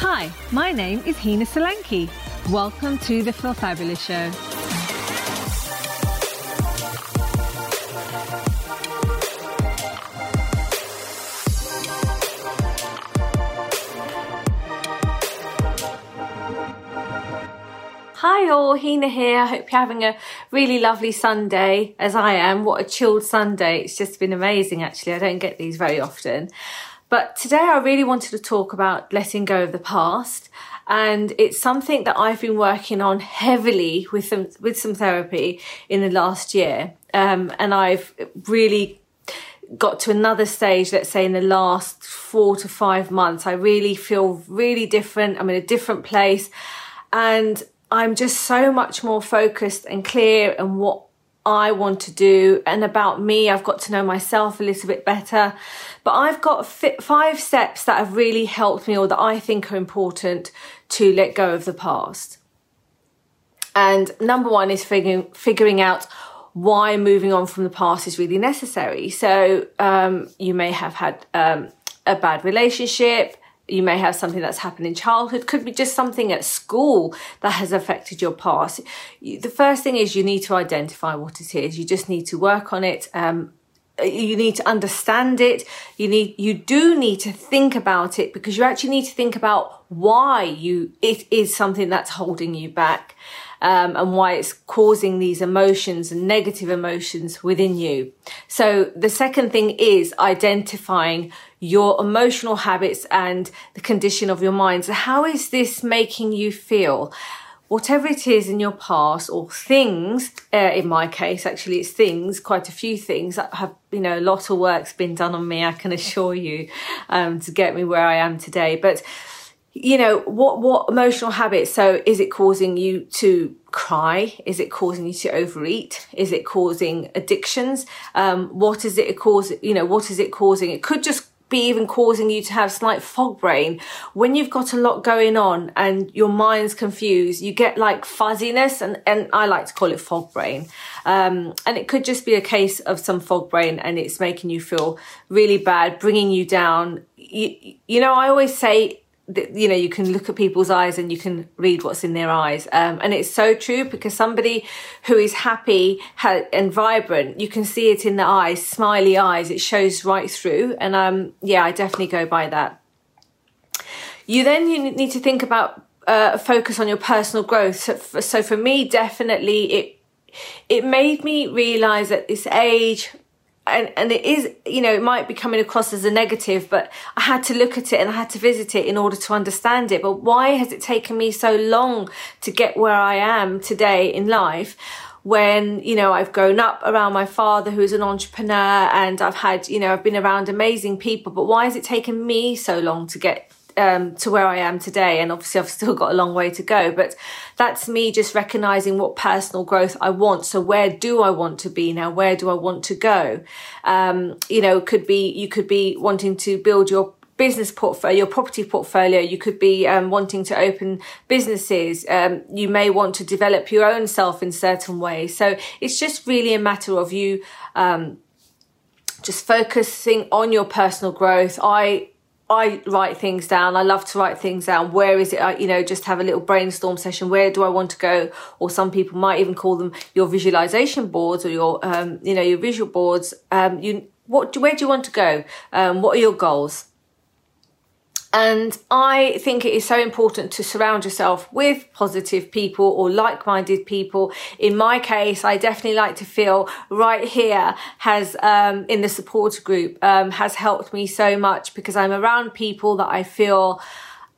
Hi, my name is Hina Solanki. Welcome to the Feel Fabulous Show. Hi all, Hina here. I hope you're having a really lovely Sunday, as I am. What a chilled Sunday. It's just been amazing actually. I don't get these very often. But today I really wanted to talk about letting go of the past. And it's something that I've been working on heavily with some, with some therapy in the last year. Um, and I've really got to another stage, let's say in the last four to five months. I really feel really different. I'm in a different place. And I'm just so much more focused and clear and what I want to do and about me. I've got to know myself a little bit better. But I've got five steps that have really helped me or that I think are important to let go of the past. And number one is figuring, figuring out why moving on from the past is really necessary. So um, you may have had um, a bad relationship, you may have something that's happened in childhood. Could be just something at school that has affected your past. The first thing is you need to identify what it is. You just need to work on it. Um, you need to understand it. You need you do need to think about it because you actually need to think about why you it is something that's holding you back um, and why it's causing these emotions and negative emotions within you. So the second thing is identifying your emotional habits and the condition of your mind. So how is this making you feel? Whatever it is in your past or things, uh, in my case, actually it's things, quite a few things that have, you know, a lot of work's been done on me, I can assure you, um, to get me where I am today. But you know what what emotional habits? So is it causing you to cry? Is it causing you to overeat? Is it causing addictions? Um, what is it cause you know what is it causing? It could just be even causing you to have slight fog brain. When you've got a lot going on and your mind's confused you get like fuzziness and, and i like to call it fog brain. Um, and it could just be a case of some fog brain and it's making you feel really bad bringing you down. You, you know i always say you know you can look at people's eyes and you can read what's in their eyes. Um, and it's so true because somebody who is happy and vibrant you can see it in the eyes smiley eyes. It shows right through. And um, yeah i definitely go by that. You then you need to think about uh, focus on your personal growth. So for, so for me definitely it it made me realize at this age and, and it is, you know, it might be coming across as a negative, but I had to look at it and I had to visit it in order to understand it. But why has it taken me so long to get where I am today in life? when you know I've grown up around my father who is an entrepreneur and I've had you know I've been around amazing people but why has it taken me so long to get um, to where I am today. And obviously, I've still got a long way to go, but that's me just recognizing what personal growth I want. So, where do I want to be now? Where do I want to go? Um, you know, could be, you could be wanting to build your business portfolio, your property portfolio. You could be um, wanting to open businesses. Um, you may want to develop your own self in certain ways. So it's just really a matter of you um, just focusing on your personal growth. I I write things down. I love to write things down. Where is it? I, you know, just have a little brainstorm session. Where do I want to go? Or some people might even call them your visualization boards or your, um, you know, your visual boards. Um, you, what, where do you want to go? Um, what are your goals? And I think it is so important to surround yourself with positive people or like minded people. In my case, I definitely like to feel right here has, um, in the support group, um, has helped me so much because I'm around people that I feel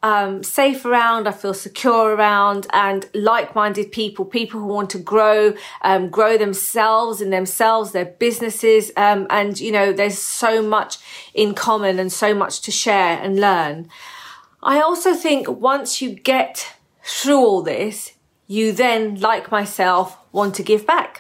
um, safe around, I feel secure around, and like-minded people, people who want to grow, um, grow themselves in themselves, their businesses, um, and you know, there's so much in common and so much to share and learn. I also think once you get through all this, you then, like myself, want to give back.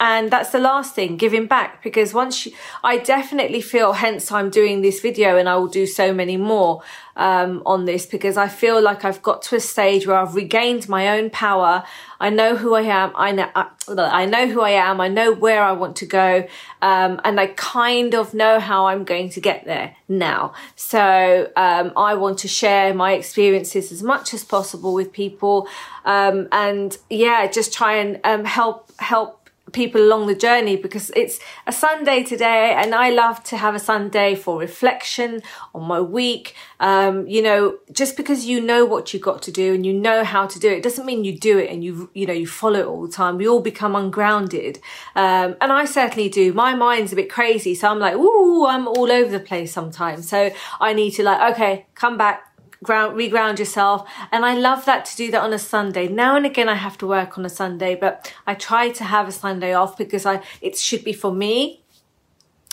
And that's the last thing giving back. Because once you, i definitely feel hence i'm doing this video and i will do so many more um, on this because i feel like i've got to a stage where i've regained my own power. I know who i am. I know i, know who i am. I know where i want to go. Um, and i kind of know how i'm going to get there now. So um, i want to share my experiences as much as possible with people. Um, and yeah just try and um, help help people along the journey because it's a Sunday today and I love to have a Sunday for reflection on my week. Um, you know, just because you know what you've got to do and you know how to do it doesn't mean you do it and you, you know, you follow it all the time. We all become ungrounded. Um, and I certainly do. My mind's a bit crazy. So I'm like, ooh, I'm all over the place sometimes. So I need to like, okay, come back, ground, reground yourself. And I love that to do that on a Sunday. Now and again, I have to work on a Sunday, but I try to have a Sunday off because I, it should be for me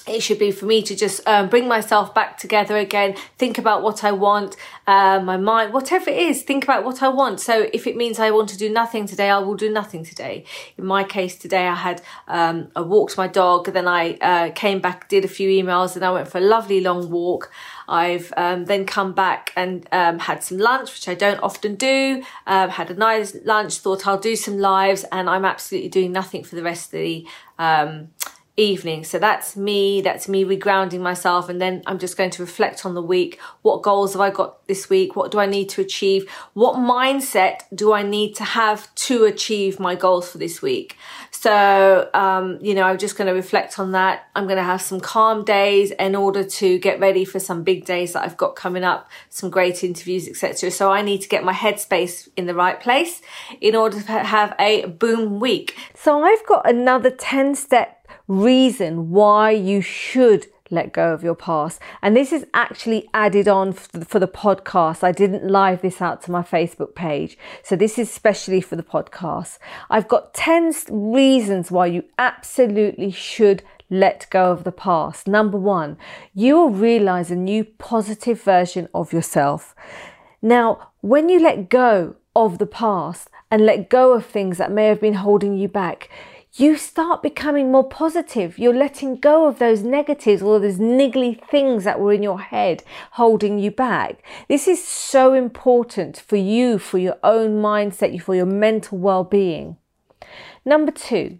it should be for me to just um, bring myself back together again, think about what I want, uh, my mind, whatever it is, think about what I want. So if it means I want to do nothing today, I will do nothing today. In my case today, I had, um, I walked my dog, then I uh, came back, did a few emails, and I went for a lovely long walk. I've um, then come back and um, had some lunch, which I don't often do. Um, had a nice lunch, thought I'll do some lives, and I'm absolutely doing nothing for the rest of the um, evening. So that's me, that's me regrounding myself. And then I'm just going to reflect on the week. What goals have I got this week? What do I need to achieve? What mindset do I need to have to achieve my goals for this week? So, um, you know, I'm just going to reflect on that. I'm going to have some calm days in order to get ready for some big days that I've got coming up, some great interviews, etc. So I need to get my headspace in the right place in order to have a boom week. So I've got another 10 step reason why you should let go of your past. And this is actually added on for the, podcast. I didn't live this out to my Facebook page. So this is specially for the podcast. I've got 10 reasons why you absolutely should let go of the past. Number one, you will realize a new positive version of yourself. Now, when you let go of the past and let go of things that may have been holding you back, you start becoming more positive. You're letting go of those negatives, all those niggly things that were in your head holding you back. This is so important for you, for your own mindset, for your mental well being. Number two,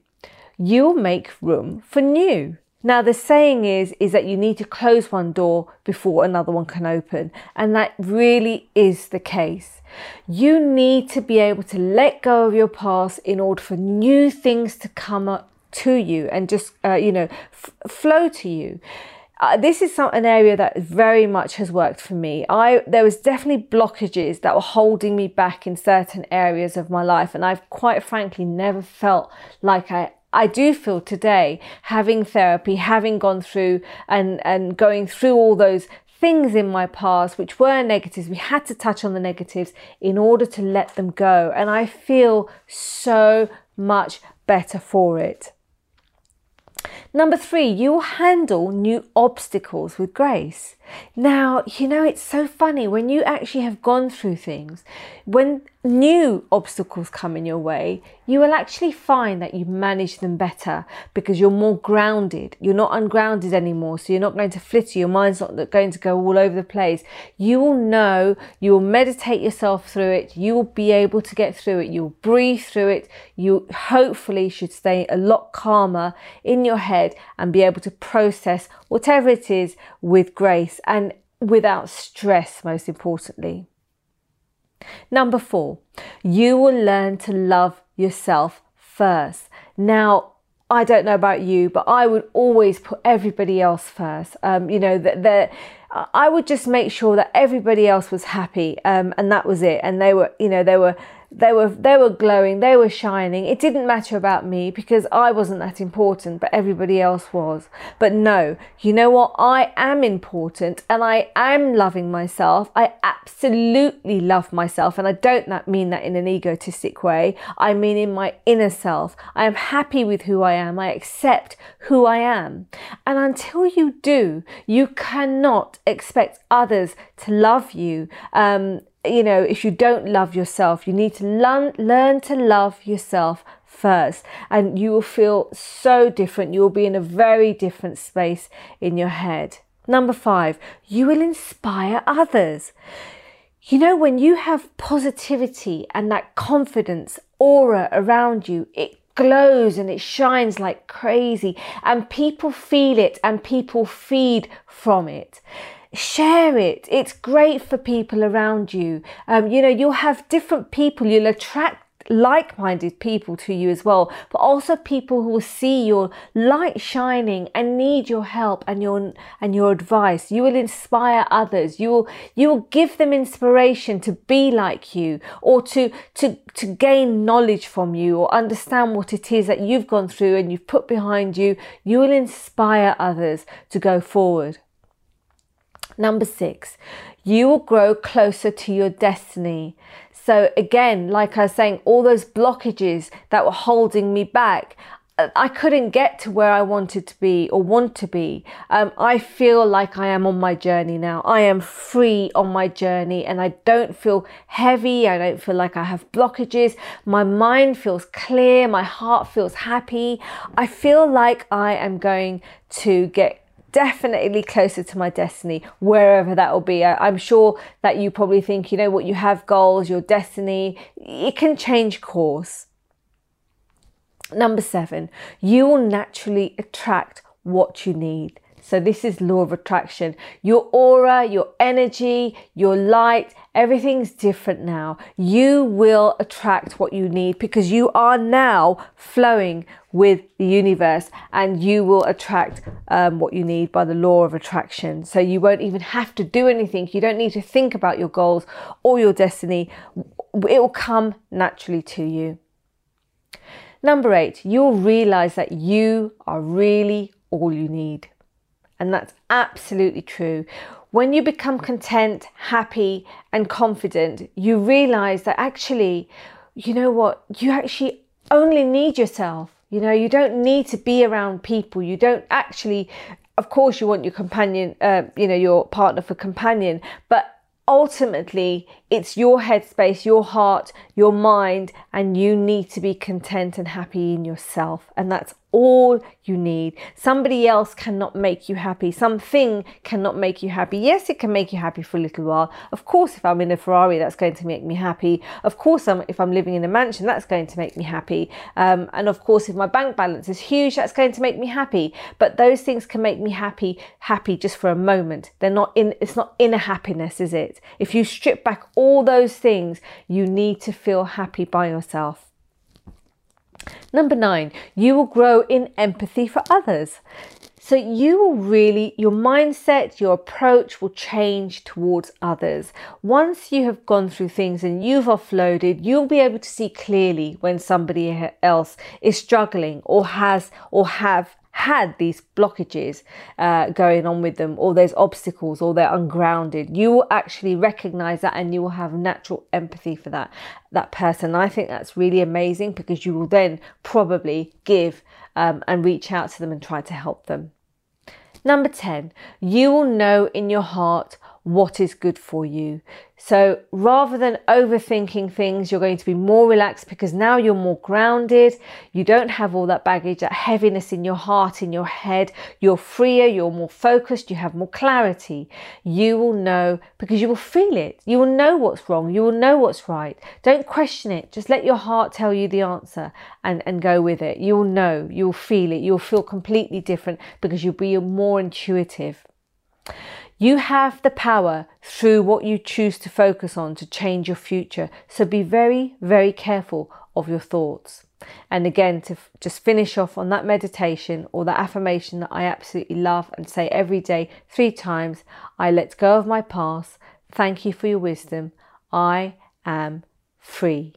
you'll make room for new. Now the saying is is that you need to close one door before another one can open and that really is the case. You need to be able to let go of your past in order for new things to come up to you and just uh, you know f- flow to you. Uh, this is some, an area that very much has worked for me. I there was definitely blockages that were holding me back in certain areas of my life, and I've quite frankly never felt like I I do feel today having therapy, having gone through and, and going through all those things in my past which were negatives. We had to touch on the negatives in order to let them go. And I feel so much better for it. Number three, you'll handle new obstacles with grace. Now, you know, it's so funny when you actually have gone through things, when new obstacles come in your way, you will actually find that you manage them better because you're more grounded. You're not ungrounded anymore. So you're not going to flitter. Your mind's not going to go all over the place. You will know, you will meditate yourself through it. You will be able to get through it. You'll breathe through it. You hopefully should stay a lot calmer in your head and be able to process whatever it is with grace and without stress, most importantly. Number four, you will learn to love yourself first. Now, I don't know about you, but I would always put everybody else first. Um, you know that that I would just make sure that everybody else was happy, um, and that was it. And they were, you know, they were they were they were glowing, they were shining. It didn't matter about me because I wasn't that important, but everybody else was. But no, you know what? I am important and I am loving myself. I absolutely love myself and I don't that mean that in an egotistic way. I mean in my inner self. I am happy with who I am. I accept who I am. And until you do, you cannot expect others to love you. Um, you know, if you don't love yourself, you need to learn, learn to love yourself first and you will feel so different. You will be in a very different space in your head. Number five, you will inspire others. You know, when you have positivity and that confidence aura around you, it glows and it shines like crazy, and people feel it and people feed from it share it. It's great for people around you. Um, you know, you'll have different people, you'll attract like-minded people to you as well but also people who will see your light shining and need your help and your and your advice. You will inspire others. You will you will give them inspiration to be like you or to to to gain knowledge from you or understand what it is that you've gone through and you've put behind you. You will inspire others to go forward Number six, you will grow closer to your destiny. So, again, like I was saying, all those blockages that were holding me back, uh, I couldn't get to where I wanted to be or want to be. Um, I feel like I am on my journey now. I am free on my journey and I don't feel heavy. I don't feel like I have blockages. My mind feels clear. My heart feels happy. I feel like I am going to get definitely closer to my destiny, wherever that will be. I, am sure that you probably think, you know what, you have goals, your destiny, it can change course. Number seven, you will naturally attract what you need. So, this is law of attraction. Your aura, your energy, your light, everything's different now. You will attract what you need because you are now flowing with the universe and you will attract um, what you need by the law of attraction. So, you won't even have to do anything. You don't need to think about your goals or your destiny, it will come naturally to you. Number eight, you'll realize that you are really all you need. And that's absolutely true. When you become content, happy, and confident, you realize that actually, you know what, you actually only need yourself. You know, you don't need to be around people. You don't actually, of course, you want your companion, uh, you know, your partner for companion, but ultimately it's your headspace, your heart, your mind, and you need to be content and happy in yourself. And that's all you need. Somebody else cannot make you happy. Something cannot make you happy. Yes, it can make you happy for a little while. Of course, if I'm in a Ferrari, that's going to make me happy. Of course, if I'm living in a mansion, that's going to make me happy. Um, and of course, if my bank balance is huge, that's going to make me happy. But those things can make me happy, happy just for a moment. They're not in, it's not inner happiness, is it? If you strip back all those things, you need to feel happy by yourself. Number nine, you will grow in empathy for others. So you will really, your mindset, your approach will change towards others. Once you have gone through things and you've offloaded, you'll be able to see clearly when somebody else is struggling or has or have had these blockages uh, going on with them, or there's obstacles, or they're ungrounded, you will actually recognize that and you will have natural empathy for that that person. I think that's really amazing because you will then probably give um, and reach out to them and try to help them. Number 10, you will know in your heart what is good for you. So rather than overthinking things, you're going to be more relaxed because now you're more grounded. You don't have all that baggage, that heaviness in your heart, in your head. You're freer, you're more focused, you have more clarity. You will know because you will feel it. You will know what's wrong, you will know what's right. Don't question it. Just let your heart tell you the answer and, and go with it. You'll know, you'll feel it, you'll feel completely different because you'll be more intuitive. You have the power through what you choose to focus on to change your future. So be very, very careful of your thoughts. And again, to f- just finish off on that meditation or that affirmation that I absolutely love and say every day three times I let go of my past. Thank you for your wisdom. I am free.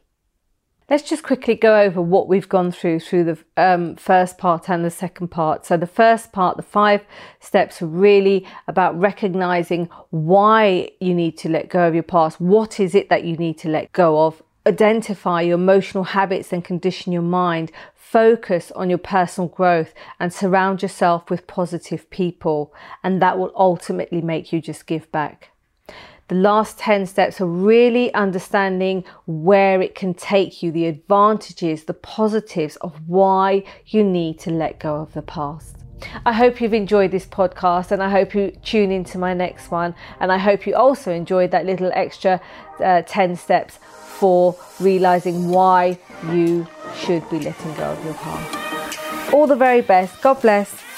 Let's just quickly go over what we've gone through through the um, first part and the second part. So, the first part, the five steps, are really about recognizing why you need to let go of your past. What is it that you need to let go of? Identify your emotional habits and condition your mind. Focus on your personal growth and surround yourself with positive people, and that will ultimately make you just give back. The last 10 steps are really understanding where it can take you, the advantages, the positives of why you need to let go of the past. I hope you've enjoyed this podcast and I hope you tune into my next one. And I hope you also enjoyed that little extra uh, 10 steps for realizing why you should be letting go of your past. All the very best. God bless.